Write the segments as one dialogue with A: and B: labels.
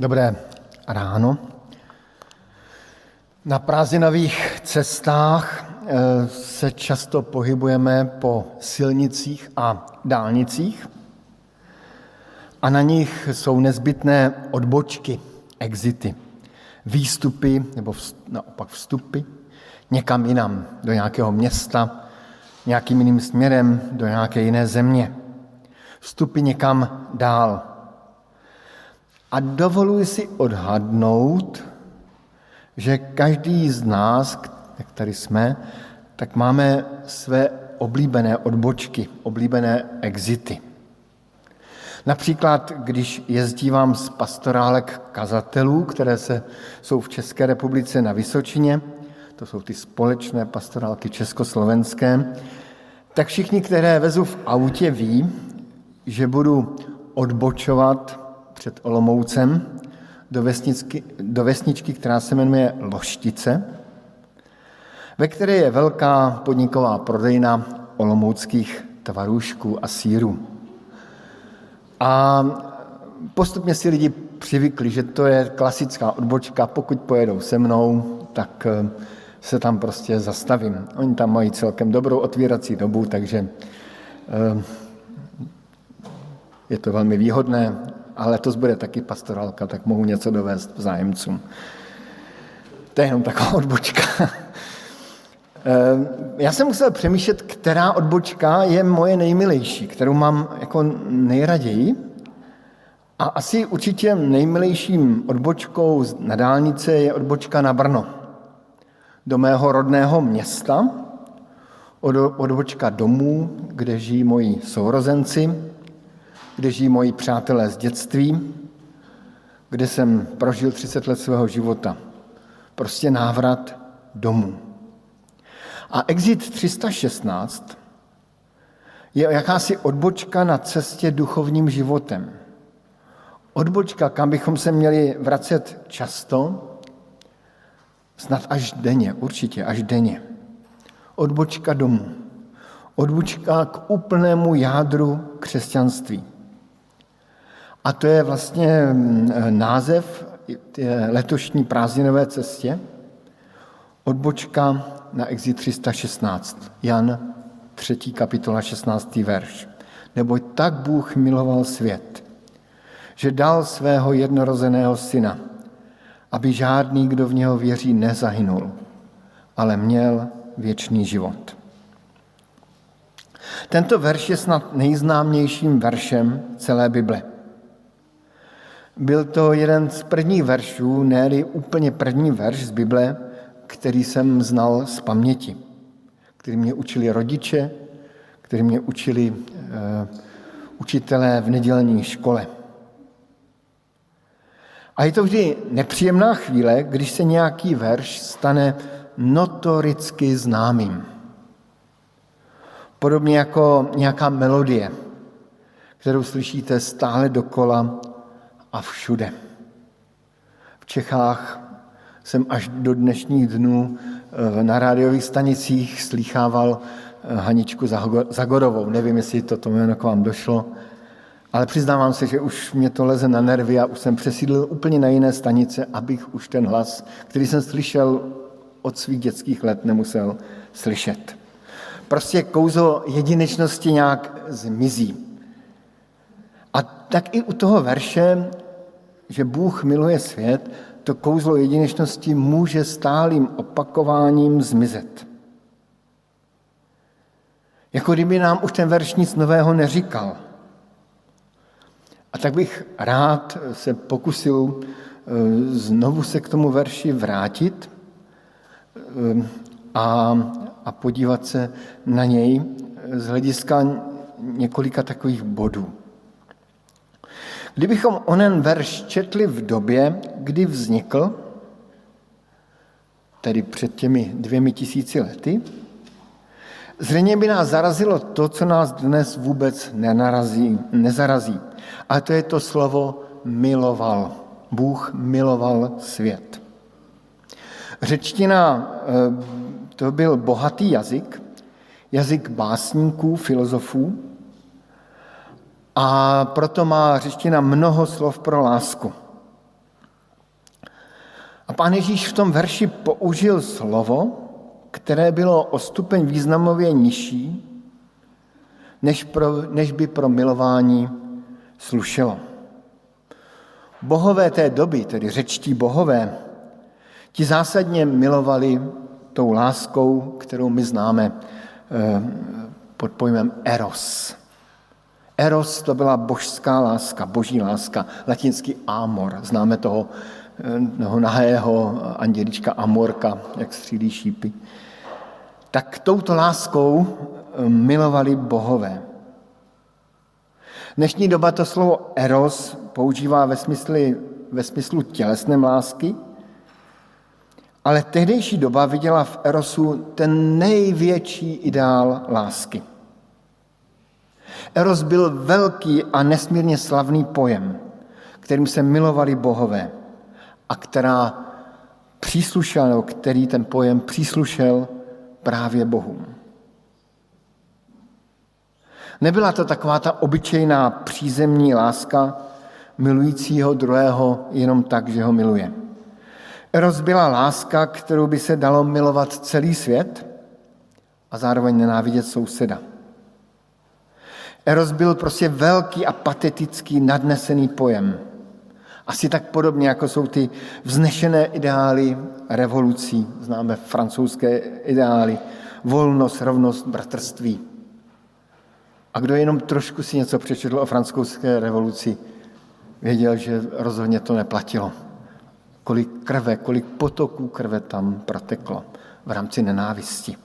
A: Dobré ráno. Na prázdninových cestách eh, se často pohybujeme po silnicích a dálnicích a na nich jsou nezbytné odbočky, exity, výstupy nebo naopak vstupy někam jinam, do nějakého města, nějakým jiným směrem, do nějaké jiné země. Vstupy někam dál. A dovoluji si odhadnout, že každý z nás, jak tady jsme, tak máme své oblíbené odbočky, oblíbené exity. Například, když jezdívám z pastorálek kazatelů, které se, jsou v České republice na Vysočině, to jsou ty společné pastorálky československé, tak všichni, které vezu v autě, ví, že budu odbočovat před Olomoucem do, vesničky, do vesničky, která se jmenuje Loštice, ve které je velká podniková prodejna olomouckých tvarůšků a sírů. A postupně si lidi přivykli, že to je klasická odbočka, pokud pojedou se mnou, tak eh, se tam prostě zastavím. Oni tam mají celkem dobrou otvírací dobu, takže eh, je to velmi výhodné ale letos bude taky pastorálka, tak mohu něco dovést zájemcům. To je jenom taková odbočka. Ehm, já jsem musel přemýšlet, která odbočka je moje nejmilejší, kterou mám jako nejraději. A asi určitě nejmilejším odbočkou na dálnice je odbočka na Brno. Do mého rodného města, odbočka domů, kde žijí moji sourozenci, kde žijí moji přátelé z dětství, kde jsem prožil 30 let svého života. Prostě návrat domů. A exit 316 je jakási odbočka na cestě duchovním životem. Odbočka, kam bychom se měli vracet často, snad až denně, určitě až denně. Odbočka domů. Odbočka k úplnému jádru křesťanství. A to je vlastně mm, název letošní prázdninové cestě, odbočka na exit 316, Jan 3. kapitola 16. verš. Neboť tak Bůh miloval svět, že dal svého jednorozeného syna, aby žádný, kdo v něho věří, nezahynul, ale měl věčný život. Tento verš je snad nejznámějším veršem celé Bible. Byl to jeden z prvních veršů, ne úplně první verš z Bible, který jsem znal z paměti, který mě učili rodiče, který mě učili uh, učitelé v nedělní škole. A je to vždy nepříjemná chvíle, když se nějaký verš stane notoricky známým. Podobně jako nějaká melodie, kterou slyšíte stále dokola a všude. V Čechách jsem až do dnešních dnů eh, na rádiových stanicích slýchával eh, Haničku Zagorovou. Nevím, jestli to jméno k vám došlo, ale přiznávám se, že už mě to leze na nervy a už jsem přesídlil úplně na jiné stanice, abych už ten hlas, který jsem slyšel od svých dětských let, nemusel slyšet. Prostě kouzo jedinečnosti nějak zmizí. Tak i u toho verše, že Bůh miluje svět, to kouzlo jedinečnosti může stálým opakováním zmizet. Jako kdyby nám už ten verš nic nového neříkal. A tak bych rád se pokusil eh, znovu se k tomu verši vrátit eh, a, a podívat se na něj z hlediska několika takových bodů. Kdybychom onen verš četli v době, kdy vznikl, tedy před těmi dvěmi tisíci lety, zřejmě by nás zarazilo to, co nás dnes vůbec nenarazí, nezarazí. A to je to slovo miloval. Bůh miloval svět. Řečtina eh, to byl bohatý jazyk, jazyk básníků, filozofů, a proto má řečtina mnoho slov pro lásku. pán Ježíš v tom verši použil slovo, které bylo o stupeň významově nižší, než, pro, než by pro milování slušelo. Bohové té doby, tedy řečtí bohové, ti zásadně milovali tou láskou, kterou my známe eh, pod pojmem eros. Eros to byla božská láska, boží láska, latinský amor. Známe toho, eh, toho nahého andělička Amorka, jak střílí šípy. Tak touto láskou eh, milovali bohové. Dnešní doba to slovo eros používá ve smyslu, ve smyslu tělesné lásky, ale tehdejší doba viděla v erosu ten největší ideál lásky. Eros byl velký a nesmírně slavný pojem, kterým se milovali bohové a která příslušel, který ten pojem příslušel právě Bohům. Nebyla to taková ta obyčejná přízemní láska milujícího druhého jenom tak, že ho miluje. Eros byla láska, kterou by se dalo milovat celý svět a zároveň nenávidět souseda. Eros byl prostě velký a patetický, nadnesený pojem. Asi tak podobně, jako jsou ty vznešené ideály revolucí. Známe francouzské ideály. Volnost, rovnost, bratrství. A kdo jenom trošku si něco přečetl o francouzské revoluci, věděl, že rozhodně to neplatilo. Kolik krve, kolik potoků krve tam proteklo v rámci nenávisti.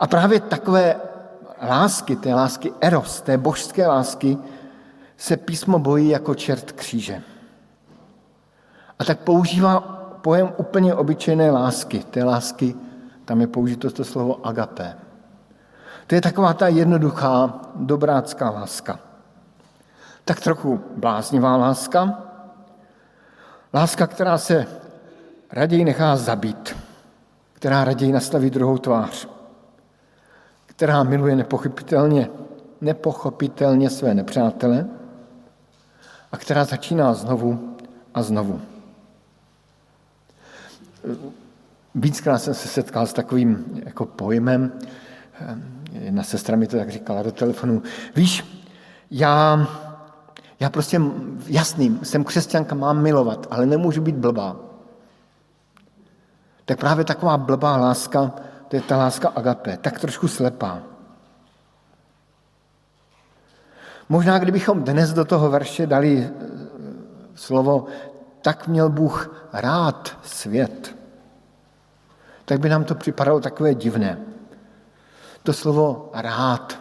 A: A právě takové lásky, té lásky eros, té božské lásky, se písmo bojí jako čert kříže. A tak používá pojem úplně obyčejné lásky. Té lásky, tam je použito to slovo agapé. To je taková ta jednoduchá, dobrácká láska. Tak trochu bláznivá láska. Láska, která se raději nechá zabít, která raději nastaví druhou tvář, která miluje nepochopitelně, nepochopitelně své nepřátele a která začíná znovu a znovu. Víckrát jsem se setkal s takovým jako pojmem, jedna sestra mi to tak říkala do telefonu, víš, já, já prostě, jasný, jsem křesťanka, mám milovat, ale nemůžu být blbá. Tak právě taková blbá láska, to je ta láska agape, tak trošku slepá. Možná, kdybychom dnes do toho verše dali eh, slovo, tak měl Bůh rád svět, tak by nám to připadalo takové divné. To slovo rád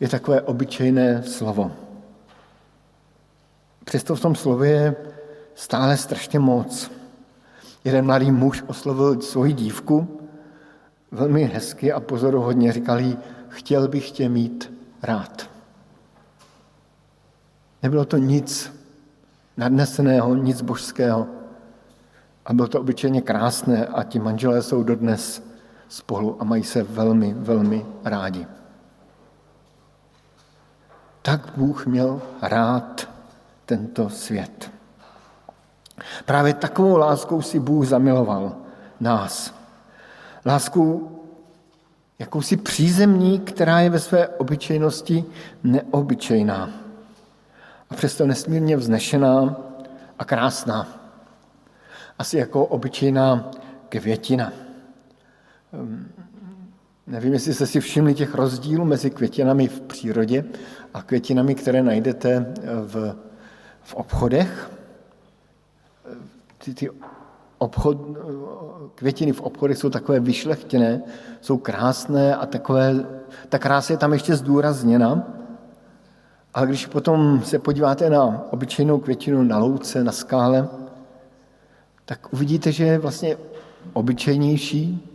A: je takové obyčejné slovo. Přesto v tom slově je stále strašně moc. Jeden mladý muž oslovil svoji dívku velmi hezky a pozoruhodně říkal jí, chtěl bych tě mít rád. Nebylo to nic nadneseného, nic božského. A bylo to obyčejně krásné a ti manželé jsou dodnes spolu a mají se velmi, velmi rádi. Tak Bůh měl rád tento svět. Právě takovou láskou si Bůh zamiloval nás. Láskou jakousi přízemní, která je ve své obyčejnosti neobyčejná. A přesto nesmírně vznešená a krásná. Asi jako obyčejná květina. Ehm, nevím, jestli jste si všimli těch rozdílů mezi květinami v přírodě a květinami, které najdete v, v obchodech. Ty, ty obchod, květiny v obchodech jsou takové vyšlechtěné, jsou krásné a takové, ta krása je tam ještě zdůrazněna. Ale když potom se podíváte na obyčejnou květinu na louce, na skále, tak uvidíte, že je vlastně obyčejnější,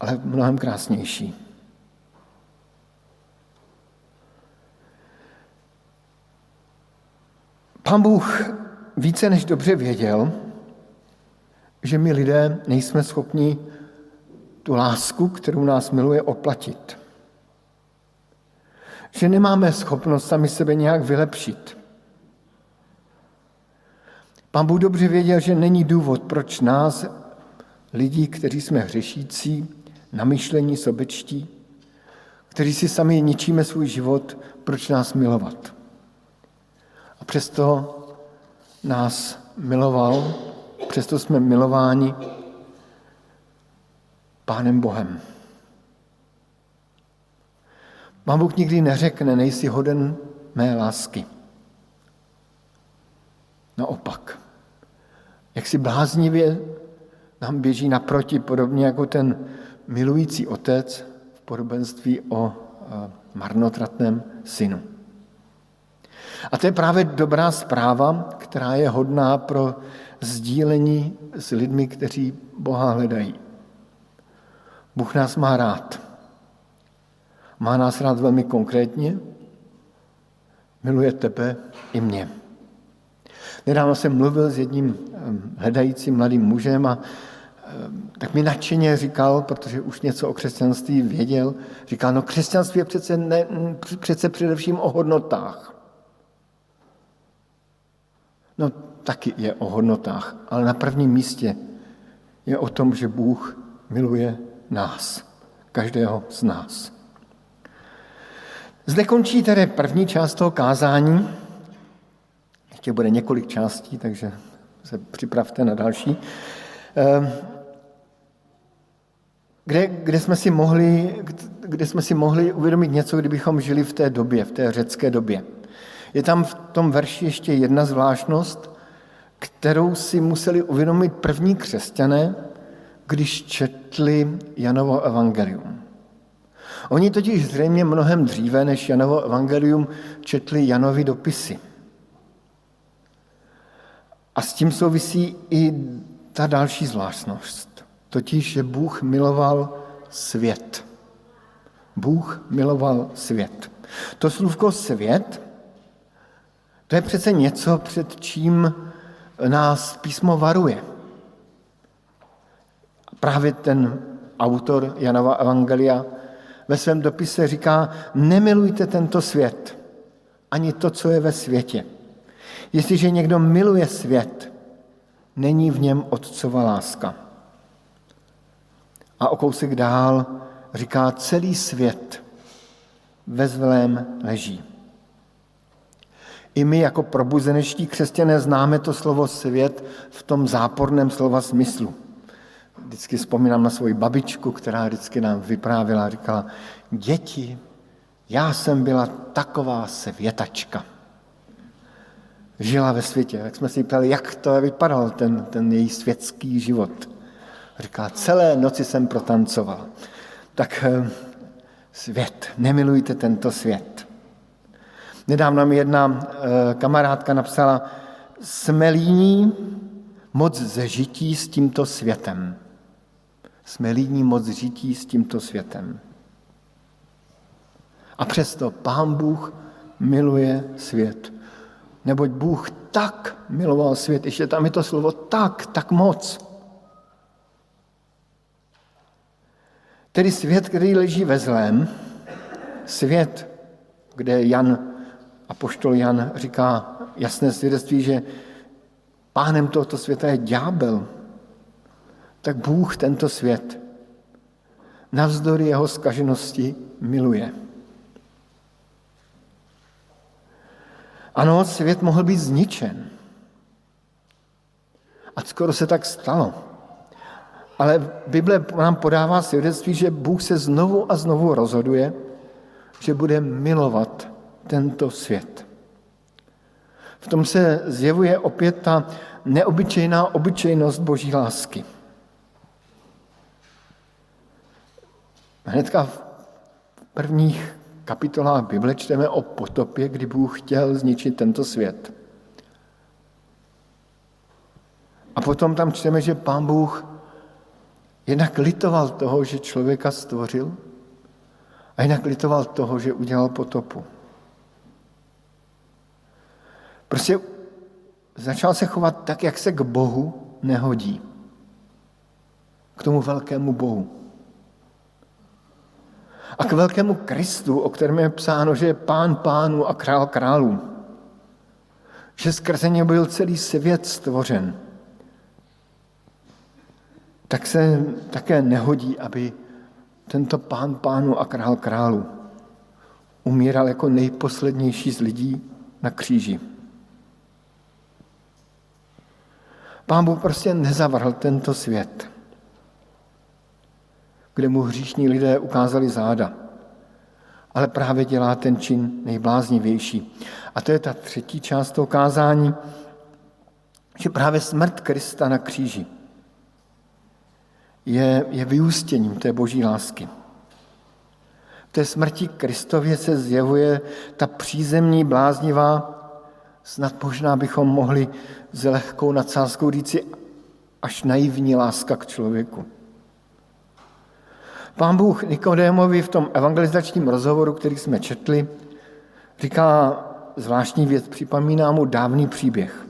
A: ale mnohem krásnější. Pán Bůh více než dobře věděl, že my lidé nejsme schopni tu lásku, kterou nás miluje, oplatit. Že nemáme schopnost sami sebe nějak vylepšit. Pán Bůh dobře věděl, že není důvod, proč nás, lidí, kteří jsme hřešící, namyšlení, sobečtí, kteří si sami ničíme svůj život, proč nás milovat. A přesto nás miloval, přesto jsme milováni Pánem Bohem. Pán Bůh nikdy neřekne, nejsi hoden mé lásky. Naopak, jak si bláznivě nám běží naproti, podobně jako ten milující otec v podobenství o marnotratném synu. A to je právě dobrá zpráva, která je hodná pro sdílení s lidmi, kteří Boha hledají. Bůh nás má rád. Má nás rád velmi konkrétně, miluje tebe i mě. Nedávno jsem mluvil s jedním hledajícím mladým mužem a tak mi nadšeně říkal, protože už něco o křesťanství věděl, říkal, no křesťanství je přece, ne, přece především o hodnotách. No taky je o hodnotách, ale na prvním místě je o tom, že Bůh miluje nás, každého z nás. Zde končí tedy první část toho kázání. Ještě bude několik částí, takže se připravte na další. Ehm, kde, kde, jsme si mohli, kde jsme si mohli uvědomit něco, kdybychom žili v té době, v té řecké době. Je tam v tom verši ještě jedna zvláštnost, kterou si museli uvědomit první křesťané, když četli Janovo evangelium. Oni totiž zřejmě mnohem dříve než Janovo evangelium četli Janovi dopisy. A s tím souvisí i ta další zvláštnost, totiž, že Bůh miloval svět. Bůh miloval svět. To slůvko svět, to je přece něco, před čím nás písmo varuje. Právě ten autor Janova Evangelia ve svém dopise říká, nemilujte tento svět, ani to, co je ve světě. Jestliže někdo miluje svět, není v něm otcova láska. A o kousek dál říká, celý svět ve zlém leží. I my jako probuzeneští křesťané známe to slovo svět v tom záporném slova smyslu. Vždycky vzpomínám na svoji babičku, která vždycky nám vyprávěla a říkala, děti, já jsem byla taková světačka. Žila ve světě. Tak jsme si ptali, jak to vypadal, ten, ten její světský život. Říká, celé noci jsem protancoval. Tak eh, svět, nemilujte tento svět. Nedávno mi jedna eh, kamarádka napsala, jsme líní moc zežití s tímto světem. Jsme líní moc žití s tímto světem. A přesto Pán Bůh miluje svět. Neboť Bůh tak miloval svět, ještě tam je to slovo tak, tak moc. Tedy svět, který leží ve zlém, svět, kde Jan, apoštol Jan říká jasné svědectví, že pánem tohoto světa je ďábel, tak Bůh tento svět navzdory jeho skaženosti miluje. Ano, svět mohl být zničen. A skoro se tak stalo. Ale Bible nám podává svědectví, že Bůh se znovu a znovu rozhoduje, že bude milovat tento svět. V tom se zjevuje opět ta neobyčejná obyčejnost Boží lásky. Hnedka v prvních kapitolách Bible čteme o potopě, kdy Bůh chtěl zničit tento svět. A potom tam čteme, že pán Bůh jednak litoval toho, že člověka stvořil a jinak litoval toho, že udělal potopu. Prostě začal se chovat tak, jak se k Bohu nehodí. K tomu velkému Bohu a k velkému Kristu, o kterém je psáno, že je pán pánů a král králů. že skrze ně byl celý svět stvořen, tak se také nehodí, aby tento pán pánu a král králu umíral jako nejposlednější z lidí na kříži. Pán Bůh prostě nezavrhl tento svět, kde mu hříšní lidé ukázali záda, ale právě dělá ten čin nejbláznivější. A to je ta třetí část toho kázání, že právě smrt Krista na kříži je, je vyústěním té boží lásky. V té smrti Kristově se zjevuje ta přízemní bláznivá, snad možná bychom mohli s lehkou nadsázkou říci až naivní láska k člověku. Pán Bůh Nikodémovi v tom evangelizačním rozhovoru, který jsme četli, říká zvláštní věc, připomíná mu dávný příběh.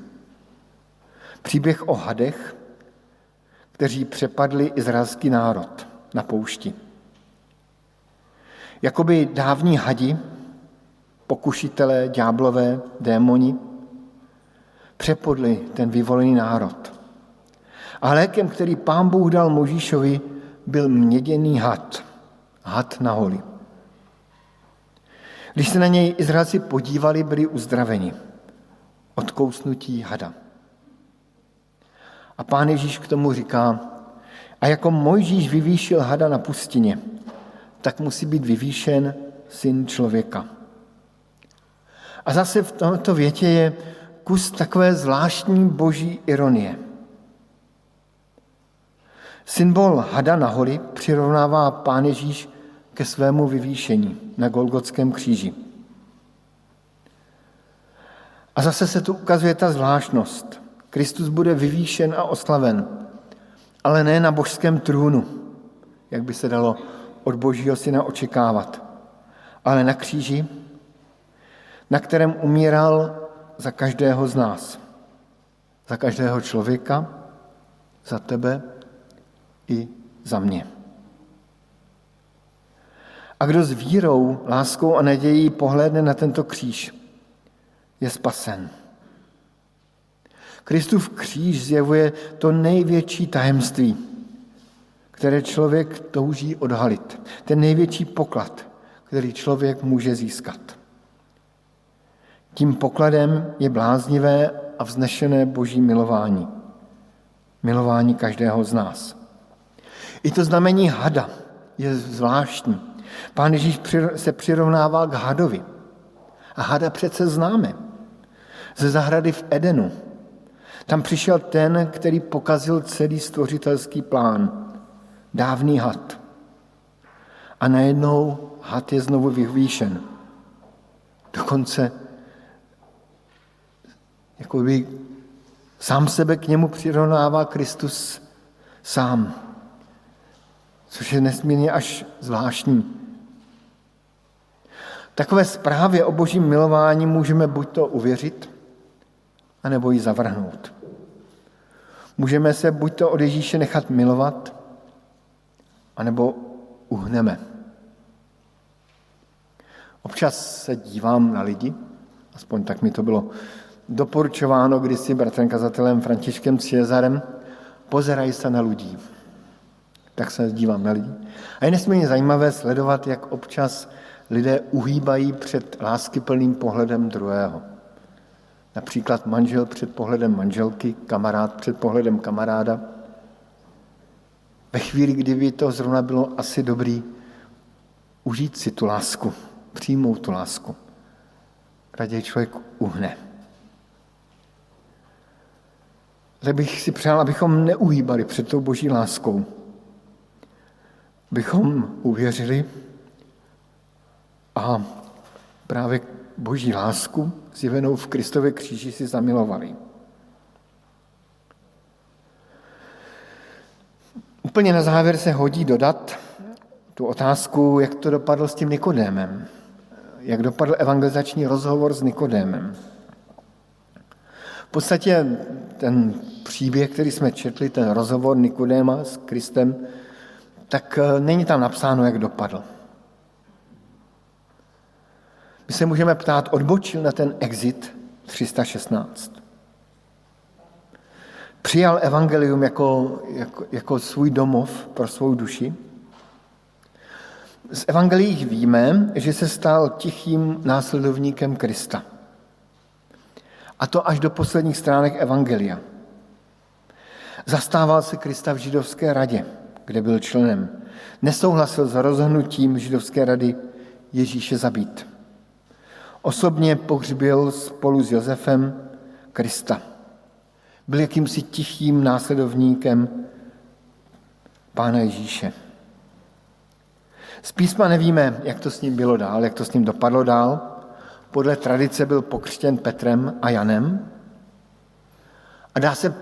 A: Příběh o hadech, kteří přepadli izraelský národ na poušti. Jakoby dávní hadi, pokušitelé, ďáblové, démoni, přepodli ten vyvolený národ. A lékem, který pán Bůh dal Možíšovi, byl měděný had. Had na holi. Když se na něj Izraelci podívali, byli uzdraveni od kousnutí hada. A pán Ježíš k tomu říká, a jako Mojžíš vyvýšil hada na pustině, tak musí být vyvýšen syn člověka. A zase v tomto větě je kus takové zvláštní boží ironie. Symbol hada na holi přirovnává pán Ježíš ke svému vyvýšení na Golgotském kříži. A zase se tu ukazuje ta zvláštnost. Kristus bude vyvýšen a oslaven, ale ne na božském trůnu, jak by se dalo od božího syna očekávat, ale na kříži, na kterém umíral za každého z nás. Za každého člověka, za tebe i za mě. A kdo s vírou, láskou a nadějí pohlédne na tento kříž, je spasen. Kristův kříž zjevuje to největší tajemství, které člověk touží odhalit. Ten největší poklad, který člověk může získat. Tím pokladem je bláznivé a vznešené boží milování. Milování každého z nás. I to znamení hada je zvláštní. Pán Ježíš se přirovnával k hadovi. A hada přece známe. Ze zahrady v Edenu. Tam přišel ten, který pokazil celý stvořitelský plán. Dávný had. A najednou had je znovu vyvýšen. Dokonce jako by sám sebe k němu přirovnává Kristus sám, což je nesmírně až zvláštní. Takové zprávě o božím milování můžeme buď to uvěřit, anebo ji zavrhnout. Můžeme se buď to od Ježíše nechat milovat, anebo uhneme. Občas se dívám na lidi, aspoň tak mi to bylo doporučováno kdysi bratrem kazatelem Františkem Cezarem, pozerají se na lidí. Tak se dívám na lidi. A je nesmírně zajímavé sledovat, jak občas lidé uhýbají před láskyplným pohledem druhého. Například manžel před pohledem manželky, kamarád před pohledem kamaráda. Ve chvíli, kdyby to zrovna bylo asi dobrý, užít si tu lásku, přijmout tu lásku. Raději člověk uhne. Ale bych si přál, abychom neuhýbali před tou boží láskou. Abychom uvěřili a právě boží lásku zjevenou v Kristově kříži si zamilovali. Úplně na závěr se hodí dodat tu otázku, jak to dopadlo s tím Nikodémem. Jak dopadl evangelizační rozhovor s Nikodémem. V podstatě ten příběh, který jsme četli, ten rozhovor Nikodéma s Kristem, tak eh, není tam napsáno, jak dopadl. My se můžeme ptát, odbočil na ten exit 316. Přijal evangelium jako, jako, jako svůj domov pro svou duši. Z evangelií víme, že se stal tichým následovníkem Krista. A to až do posledních stránek evangelia. Zastával se Krista v židovské radě, kde byl členem. Nesouhlasil s rozhodnutím židovské rady Ježíše zabít. Osobně pohřbil spolu s Josefem Krista. Byl jakýmsi tichým následovníkem Pána Ježíše. Z písma nevíme, jak to s ním bylo dál, jak to s ním dopadlo dál. Podle tradice byl pokřtěn Petrem a Janem. A dá se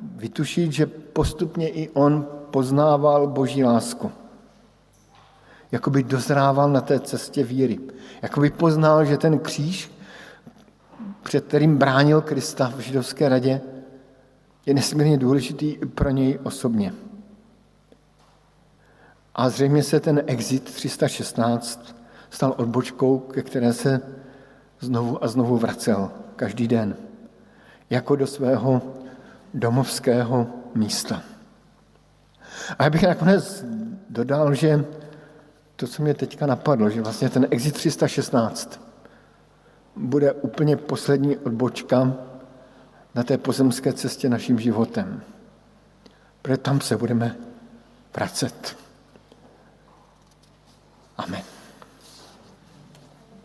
A: vytušit, že postupně i on poznával boží lásku. Jakoby dozrával na té cestě víry. Jakoby poznal, že ten kříž, před kterým bránil Krista v židovské radě, je nesmírně důležitý i pro něj osobně. A zřejmě se ten exit 316 stal odbočkou, ke které se znovu a znovu vracel každý den, jako do svého domovského místa. A já bych nakonec dodal, že to, co mě teďka napadlo, že vlastně ten exit 316 bude úplně poslední odbočka na té pozemské cestě naším životem. Protože tam se budeme vracet. Amen.